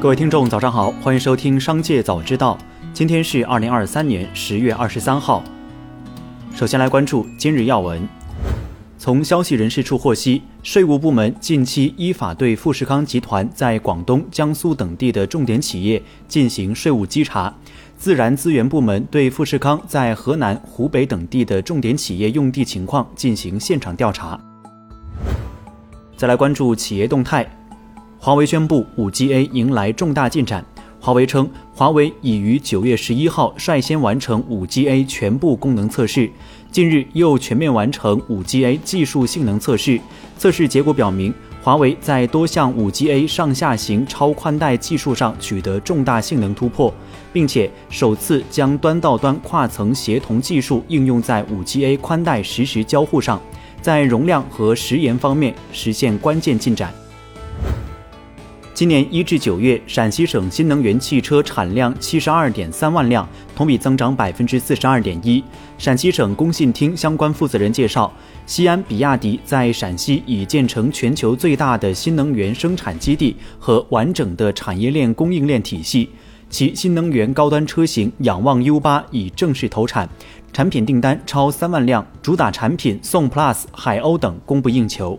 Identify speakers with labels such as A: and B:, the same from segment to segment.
A: 各位听众，早上好，欢迎收听《商界早知道》。今天是二零二三年十月二十三号。首先来关注今日要闻。从消息人士处获悉，税务部门近期依法对富士康集团在广东、江苏等地的重点企业进行税务稽查。自然资源部门对富士康在河南、湖北等地的重点企业用地情况进行现场调查。再来关注企业动态。华为宣布，5G-A 迎来重大进展。华为称，华为已于九月十一号率先完成 5G-A 全部功能测试，近日又全面完成 5G-A 技术性能测试。测试结果表明，华为在多项 5G-A 上下行超宽带技术上取得重大性能突破，并且首次将端到端跨层协同技术应用在 5G-A 宽带实时交互上，在容量和时延方面实现关键进展。今年一至九月，陕西省新能源汽车产量七十二点三万辆，同比增长百分之四十二点一。陕西省工信厅相关负责人介绍，西安比亚迪在陕西已建成全球最大的新能源生产基地和完整的产业链供应链体系，其新能源高端车型仰望 U 八已正式投产，产品订单超三万辆，主打产品宋 Plus、海鸥等供不应求。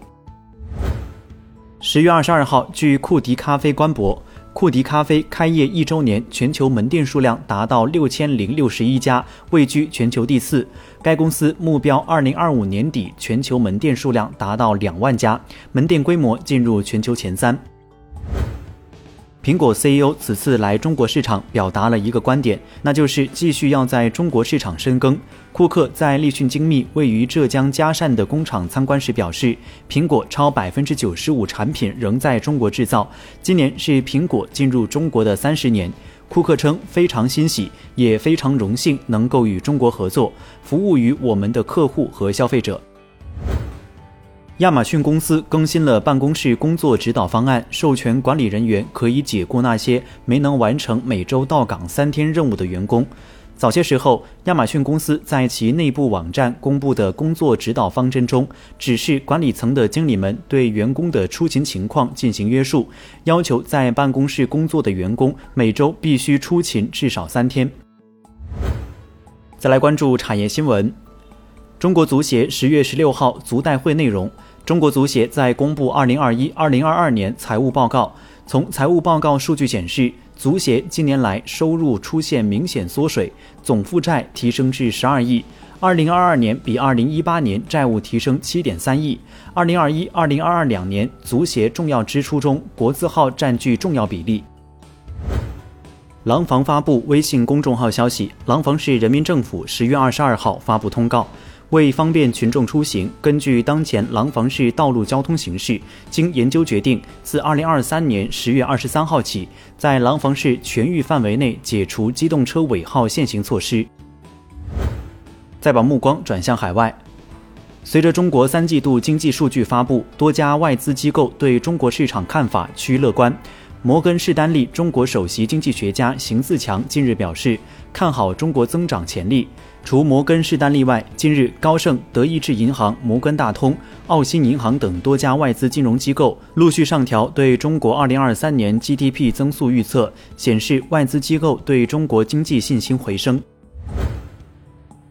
A: 十月二十二号，据库迪咖啡官博，库迪咖啡开业一周年，全球门店数量达到六千零六十一家，位居全球第四。该公司目标二零二五年底全球门店数量达到两万家，门店规模进入全球前三。苹果 CEO 此次来中国市场，表达了一个观点，那就是继续要在中国市场深耕。库克在立讯精密位于浙江嘉善的工厂参观时表示，苹果超百分之九十五产品仍在中国制造。今年是苹果进入中国的三十年。库克称非常欣喜，也非常荣幸能够与中国合作，服务于我们的客户和消费者。亚马逊公司更新了办公室工作指导方案，授权管理人员可以解雇那些没能完成每周到岗三天任务的员工。早些时候，亚马逊公司在其内部网站公布的工作指导方针中，指示管理层的经理们对员工的出勤情况进行约束，要求在办公室工作的员工每周必须出勤至少三天。再来关注产业新闻，中国足协十月十六号足代会内容。中国足协在公布二零二一、二零二二年财务报告。从财务报告数据显示，足协近年来收入出现明显缩水，总负债提升至十二亿。二零二二年比二零一八年债务提升七点三亿。二零二一、二零二二两年，足协重要支出中，国字号占据重要比例。廊坊发布微信公众号消息，廊坊市人民政府十月二十二号发布通告。为方便群众出行，根据当前廊坊市道路交通形势，经研究决定，自二零二三年十月二十三号起，在廊坊市全域范围内解除机动车尾号限行措施。再把目光转向海外，随着中国三季度经济数据发布，多家外资机构对中国市场看法趋于乐观。摩根士丹利中国首席经济学家邢自强近日表示，看好中国增长潜力。除摩根士丹利外，近日高盛、德意志银行、摩根大通、澳新银行等多家外资金融机构陆续上调对中国2023年 GDP 增速预测，显示外资机构对中国经济信心回升。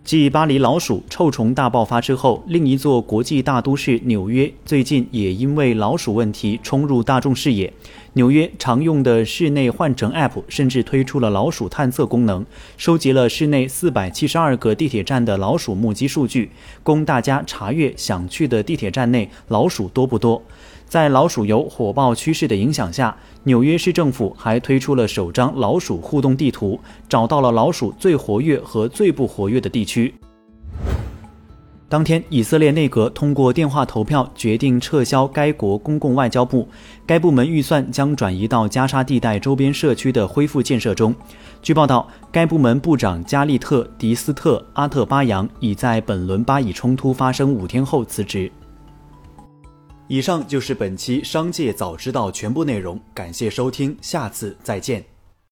A: 继巴黎老鼠臭虫大爆发之后，另一座国际大都市纽约最近也因为老鼠问题冲入大众视野。纽约常用的室内换乘 App 甚至推出了老鼠探测功能，收集了室内四百七十二个地铁站的老鼠目击数据，供大家查阅想去的地铁站内老鼠多不多。在老鼠游火爆趋势的影响下，纽约市政府还推出了首张老鼠互动地图，找到了老鼠最活跃和最不活跃的地区。当天，以色列内阁通过电话投票决定撤销该国公共外交部，该部门预算将转移到加沙地带周边社区的恢复建设中。据报道，该部门部长加利特·迪斯特·阿特巴扬已在本轮巴以冲突发生五天后辞职。以上就是本期《商界早知道》全部内容，感谢收听，下次再见。